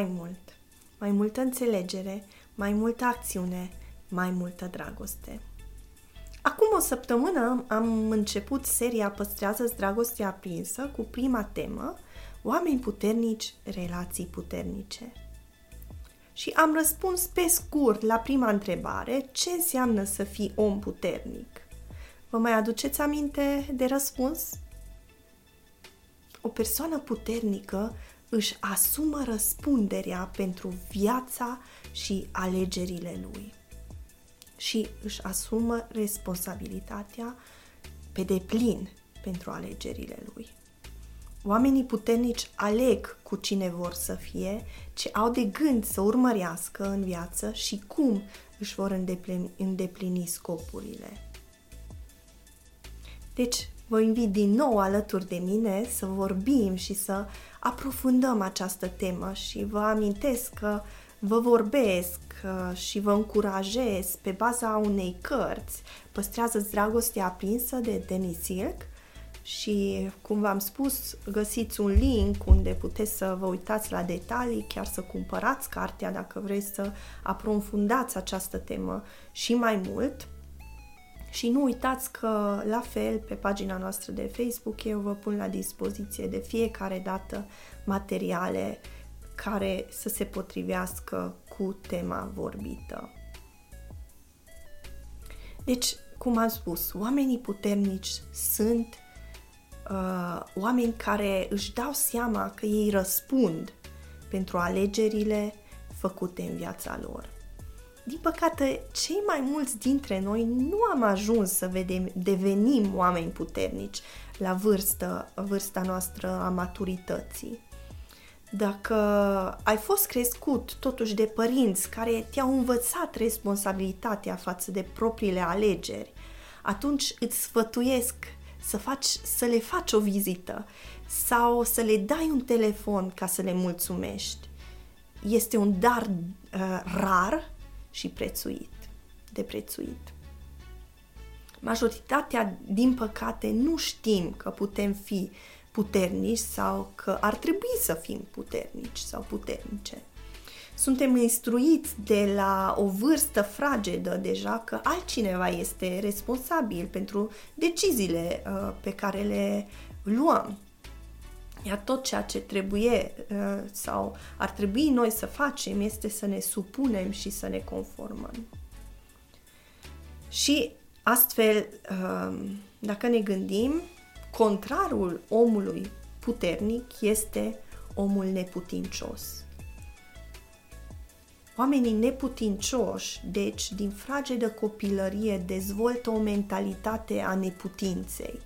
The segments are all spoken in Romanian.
mai mult. Mai multă înțelegere, mai multă acțiune, mai multă dragoste. Acum o săptămână am început seria Păstrează-ți dragostea aprinsă cu prima temă Oameni puternici, relații puternice. Și am răspuns pe scurt la prima întrebare ce înseamnă să fii om puternic. Vă mai aduceți aminte de răspuns? O persoană puternică își asumă răspunderea pentru viața și alegerile lui și își asumă responsabilitatea pe deplin pentru alegerile lui. Oamenii puternici aleg cu cine vor să fie, ce au de gând să urmărească în viață și cum își vor îndeplini, îndeplini scopurile. Deci, vă invit din nou alături de mine să vorbim și să aprofundăm această temă și vă amintesc că vă vorbesc uh, și vă încurajez pe baza unei cărți Păstrează-ți dragostea aprinsă de Denis Silk și, cum v-am spus, găsiți un link unde puteți să vă uitați la detalii, chiar să cumpărați cartea dacă vreți să aprofundați această temă și mai mult. Și nu uitați că, la fel, pe pagina noastră de Facebook, eu vă pun la dispoziție de fiecare dată materiale care să se potrivească cu tema vorbită. Deci, cum am spus, oamenii puternici sunt uh, oameni care își dau seama că ei răspund pentru alegerile făcute în viața lor. Din păcate, cei mai mulți dintre noi nu am ajuns să vedem, devenim oameni puternici la vârstă, vârsta noastră a maturității. Dacă ai fost crescut totuși de părinți care te-au învățat responsabilitatea față de propriile alegeri, atunci îți sfătuiesc să, faci, să le faci o vizită sau să le dai un telefon ca să le mulțumești. Este un dar uh, rar și prețuit, de prețuit. Majoritatea, din păcate, nu știm că putem fi puternici sau că ar trebui să fim puternici sau puternice. Suntem instruiți de la o vârstă fragedă deja că altcineva este responsabil pentru deciziile uh, pe care le luăm. Iar tot ceea ce trebuie uh, sau ar trebui noi să facem este să ne supunem și să ne conformăm. Și astfel, uh, dacă ne gândim, contrarul omului puternic este omul neputincios. Oamenii neputincioși, deci, din fragedă copilărie, dezvoltă o mentalitate a neputinței,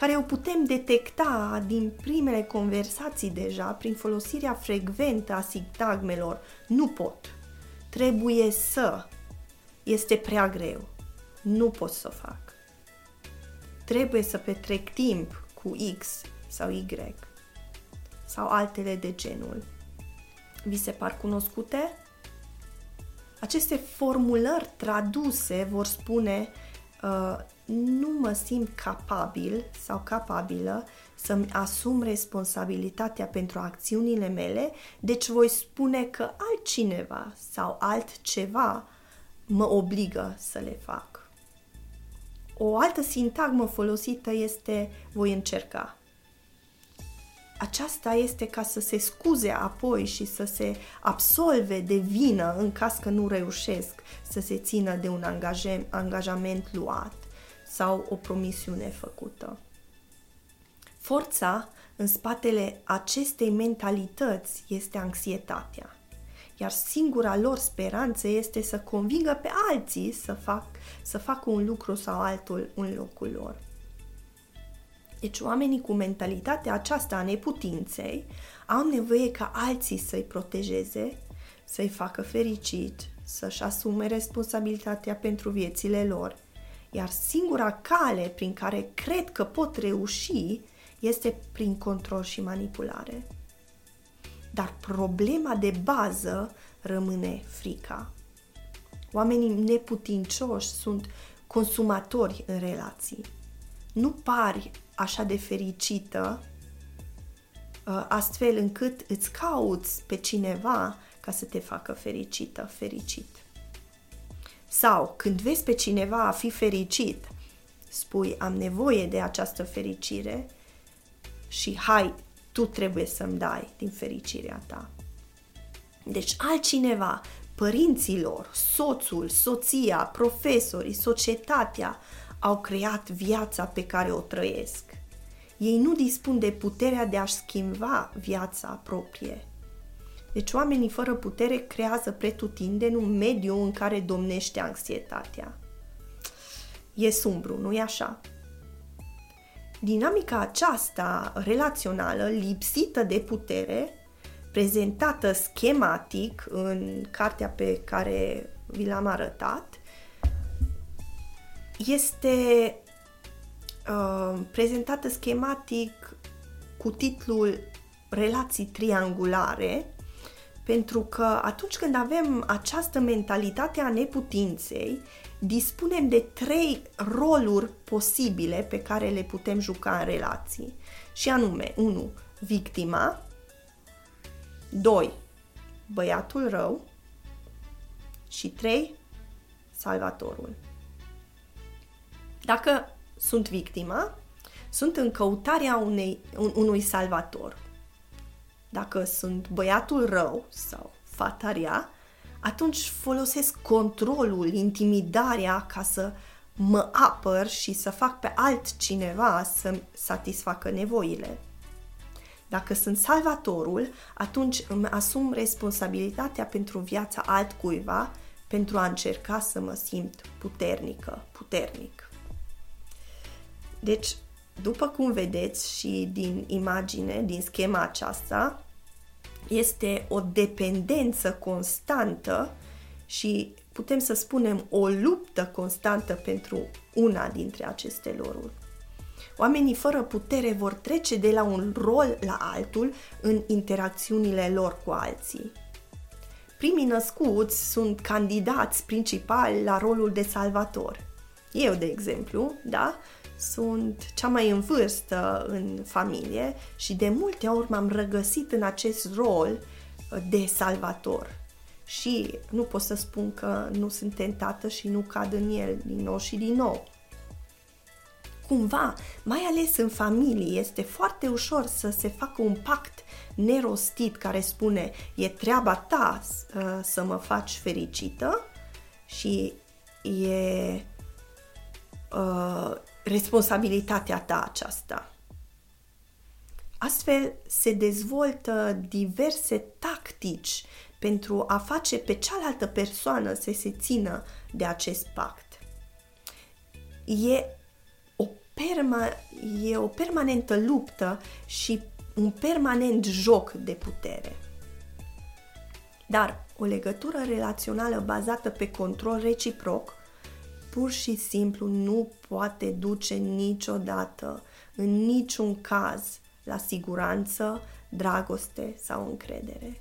care o putem detecta din primele conversații deja prin folosirea frecventă a sintagmelor. Nu pot, trebuie să, este prea greu, nu pot să fac. Trebuie să petrec timp cu X sau Y sau altele de genul. Vi se par cunoscute? Aceste formulări traduse vor spune uh, nu mă simt capabil sau capabilă să-mi asum responsabilitatea pentru acțiunile mele, deci voi spune că altcineva sau altceva mă obligă să le fac. O altă sintagmă folosită este voi încerca. Aceasta este ca să se scuze apoi și să se absolve de vină în caz că nu reușesc să se țină de un angajament luat sau o promisiune făcută. Forța în spatele acestei mentalități este anxietatea iar singura lor speranță este să convingă pe alții să, fac, să facă un lucru sau altul în locul lor. Deci oamenii cu mentalitatea aceasta a neputinței au nevoie ca alții să-i protejeze, să-i facă fericit, să-și asume responsabilitatea pentru viețile lor, iar singura cale prin care cred că pot reuși este prin control și manipulare. Dar problema de bază rămâne frica. Oamenii neputincioși sunt consumatori în relații. Nu pari așa de fericită uh, astfel încât îți cauți pe cineva ca să te facă fericită, fericit. Sau când vezi pe cineva a fi fericit, spui am nevoie de această fericire și hai, tu trebuie să-mi dai din fericirea ta. Deci altcineva, părinților, soțul, soția, profesorii, societatea au creat viața pe care o trăiesc. Ei nu dispun de puterea de a-și schimba viața proprie. Deci oamenii fără putere creează pretutindeni un mediu în care domnește anxietatea. E sumbru, nu-i așa? Dinamica aceasta relațională, lipsită de putere, prezentată schematic în cartea pe care vi l-am arătat, este uh, prezentată schematic cu titlul Relații triangulare, pentru că atunci când avem această mentalitate a neputinței, dispunem de trei roluri posibile pe care le putem juca în relații. Și anume, 1. Victima 2. Băiatul rău și 3. Salvatorul. Dacă sunt victima, sunt în căutarea unei, un, unui salvator. Dacă sunt băiatul rău sau fata rea, atunci folosesc controlul, intimidarea ca să mă apăr și să fac pe altcineva să satisfacă nevoile. Dacă sunt salvatorul, atunci îmi asum responsabilitatea pentru viața altcuiva pentru a încerca să mă simt puternică, puternic. Deci, după cum vedeți și din imagine, din schema aceasta, este o dependență constantă și putem să spunem o luptă constantă pentru una dintre aceste loruri. Oamenii fără putere vor trece de la un rol la altul în interacțiunile lor cu alții. Primii născuți sunt candidați principali la rolul de salvator. Eu, de exemplu, da, sunt cea mai în vârstă în familie și de multe ori m-am regăsit în acest rol de salvator. Și nu pot să spun că nu sunt tentată și nu cad în el din nou și din nou. Cumva, mai ales în familie, este foarte ușor să se facă un pact nerostit care spune e treaba ta să mă faci fericită și e uh, responsabilitatea ta aceasta. Astfel se dezvoltă diverse tactici pentru a face pe cealaltă persoană să se țină de acest pact. E o, perma- e o permanentă luptă și un permanent joc de putere. Dar o legătură relațională bazată pe control reciproc pur și simplu nu poate duce niciodată, în niciun caz, la siguranță, dragoste sau încredere.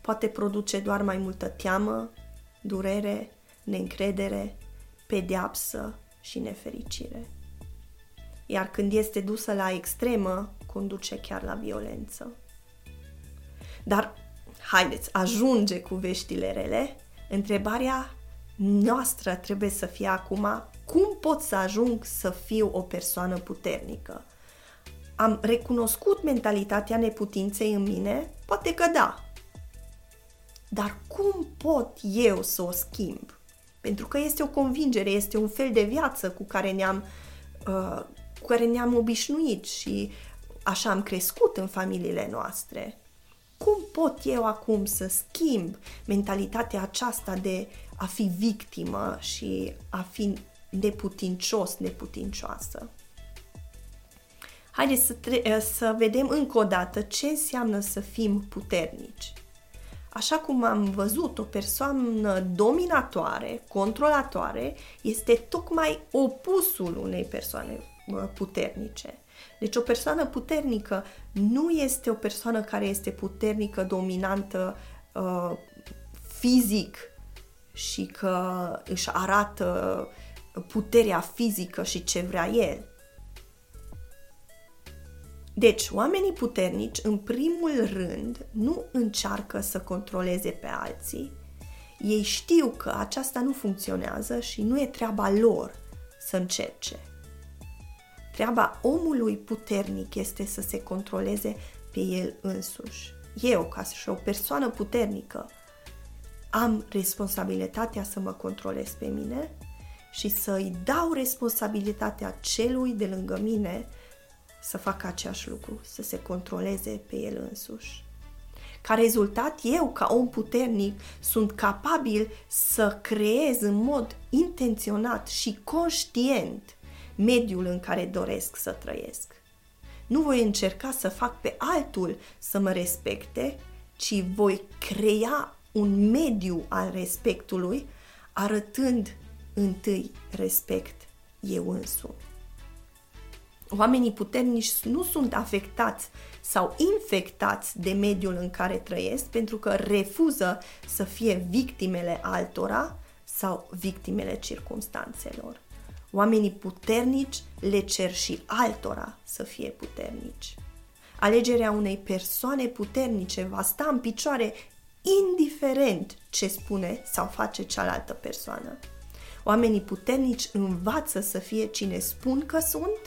Poate produce doar mai multă teamă, durere, neîncredere, pedeapsă și nefericire. Iar când este dusă la extremă, conduce chiar la violență. Dar haideți, ajunge cu veștile rele. Întrebarea noastră trebuie să fie acum cum pot să ajung să fiu o persoană puternică. Am recunoscut mentalitatea neputinței în mine? Poate că da. Dar cum pot eu să o schimb? Pentru că este o convingere, este un fel de viață cu care ne-am, uh, cu care ne-am obișnuit și așa am crescut în familiile noastre. Cum pot eu acum să schimb mentalitatea aceasta de a fi victimă și a fi neputincios, neputincioasă. Haideți să, tre- să vedem încă o dată ce înseamnă să fim puternici. Așa cum am văzut, o persoană dominatoare, controlatoare, este tocmai opusul unei persoane puternice. Deci o persoană puternică nu este o persoană care este puternică, dominantă uh, fizic, și că își arată puterea fizică și ce vrea el. Deci, oamenii puternici, în primul rând, nu încearcă să controleze pe alții. Ei știu că aceasta nu funcționează și nu e treaba lor să încerce. Treaba omului puternic este să se controleze pe el însuși. Eu, ca și o persoană puternică, am responsabilitatea să mă controlez pe mine și să-i dau responsabilitatea celui de lângă mine să facă același lucru, să se controleze pe el însuși. Ca rezultat, eu, ca om puternic, sunt capabil să creez în mod intenționat și conștient mediul în care doresc să trăiesc. Nu voi încerca să fac pe altul să mă respecte, ci voi crea un mediu al respectului, arătând întâi respect eu însumi. Oamenii puternici nu sunt afectați sau infectați de mediul în care trăiesc pentru că refuză să fie victimele altora sau victimele circumstanțelor. Oamenii puternici le cer și altora să fie puternici. Alegerea unei persoane puternice va sta în picioare indiferent ce spune sau face cealaltă persoană. Oamenii puternici învață să fie cine spun că sunt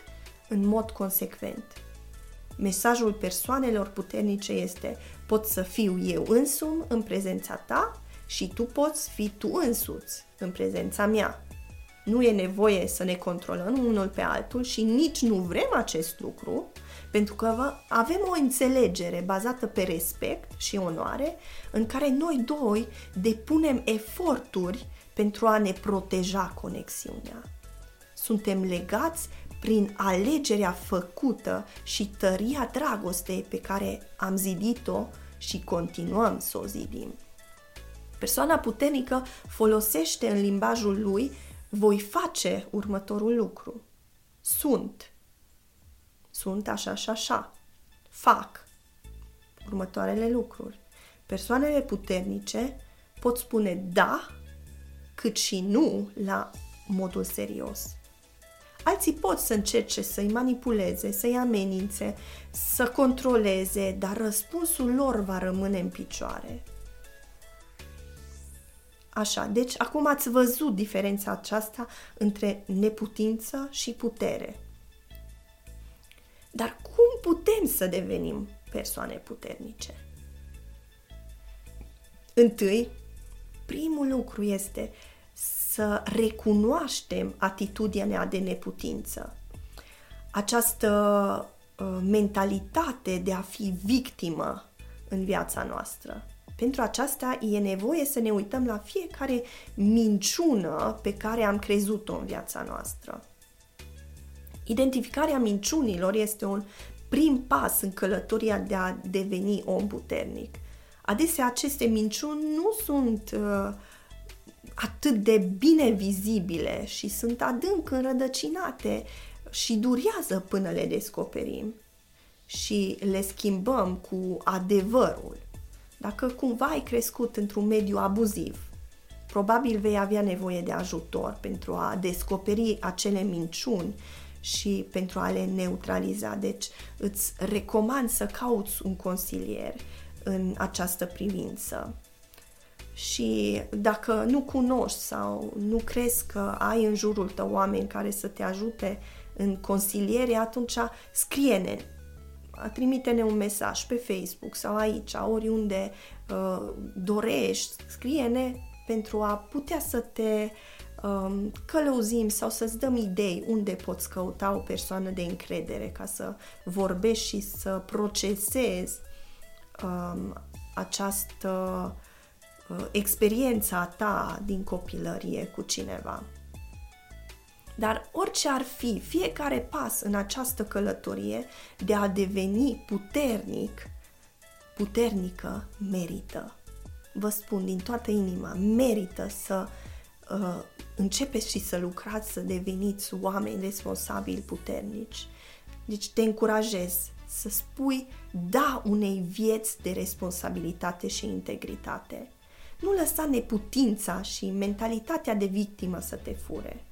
în mod consecvent. Mesajul persoanelor puternice este pot să fiu eu însumi în prezența ta și tu poți fi tu însuți în prezența mea. Nu e nevoie să ne controlăm unul pe altul și nici nu vrem acest lucru, pentru că avem o înțelegere bazată pe respect și onoare, în care noi doi depunem eforturi pentru a ne proteja conexiunea. Suntem legați prin alegerea făcută și tăria dragostei pe care am zidit-o și continuăm să o zidim. Persoana puternică folosește în limbajul lui voi face următorul lucru. Sunt. Sunt așa și așa. Fac următoarele lucruri. Persoanele puternice pot spune da, cât și nu la modul serios. Alții pot să încerce să-i manipuleze, să-i amenințe, să controleze, dar răspunsul lor va rămâne în picioare. Așa, deci acum ați văzut diferența aceasta între neputință și putere. Dar cum putem să devenim persoane puternice? Întâi, primul lucru este să recunoaștem atitudinea de neputință. Această uh, mentalitate de a fi victimă în viața noastră. Pentru aceasta e nevoie să ne uităm la fiecare minciună pe care am crezut-o în viața noastră. Identificarea minciunilor este un prim pas în călătoria de a deveni om puternic. Adesea aceste minciuni nu sunt uh, atât de bine vizibile și sunt adânc înrădăcinate și durează până le descoperim și le schimbăm cu adevărul. Dacă cumva ai crescut într-un mediu abuziv, probabil vei avea nevoie de ajutor pentru a descoperi acele minciuni și pentru a le neutraliza. Deci îți recomand să cauți un consilier în această privință. Și dacă nu cunoști sau nu crezi că ai în jurul tău oameni care să te ajute în consiliere, atunci scrie-ne trimite-ne un mesaj pe Facebook sau aici, oriunde uh, dorești, scrie-ne pentru a putea să te um, călăuzim sau să-ți dăm idei unde poți căuta o persoană de încredere ca să vorbești și să procesezi um, această uh, experiența ta din copilărie cu cineva. Dar orice ar fi, fiecare pas în această călătorie de a deveni puternic, puternică, merită. Vă spun din toată inima, merită să uh, începeți și să lucrați, să deveniți oameni responsabili, puternici. Deci te încurajez să spui da unei vieți de responsabilitate și integritate. Nu lăsa neputința și mentalitatea de victimă să te fure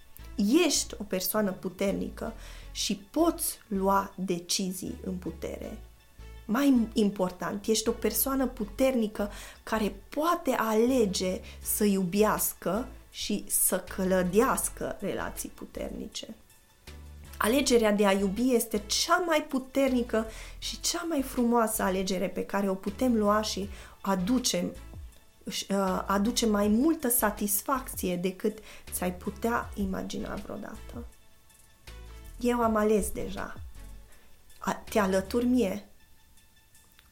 ești o persoană puternică și poți lua decizii în putere. Mai important, ești o persoană puternică care poate alege să iubească și să călădească relații puternice. Alegerea de a iubi este cea mai puternică și cea mai frumoasă alegere pe care o putem lua și aducem uh, aduce mai multă satisfacție decât ți-ai putea imagina vreodată. Eu am ales deja. Te alături mie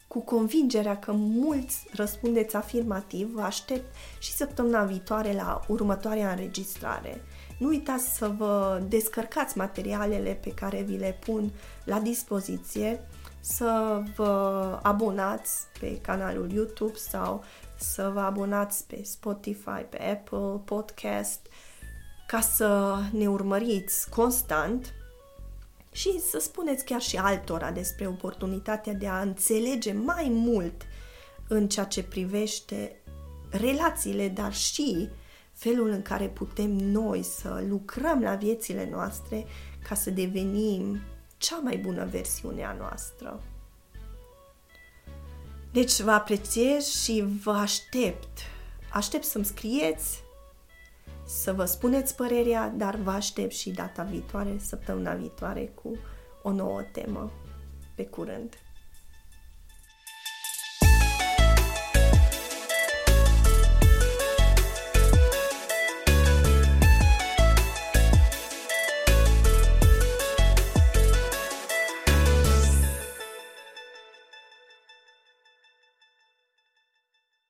cu convingerea că mulți răspundeți afirmativ, vă aștept și săptămâna viitoare la următoarea înregistrare. Nu uitați să vă descărcați materialele pe care vi le pun la dispoziție, să vă abonați pe canalul YouTube sau să vă abonați pe Spotify, pe Apple Podcast, ca să ne urmăriți constant și să spuneți chiar și altora despre oportunitatea de a înțelege mai mult în ceea ce privește relațiile, dar și felul în care putem noi să lucrăm la viețile noastre ca să devenim cea mai bună versiune a noastră. Deci vă apreciez și vă aștept. Aștept să-mi scrieți, să vă spuneți părerea, dar vă aștept și data viitoare, săptămâna viitoare, cu o nouă temă. Pe curând!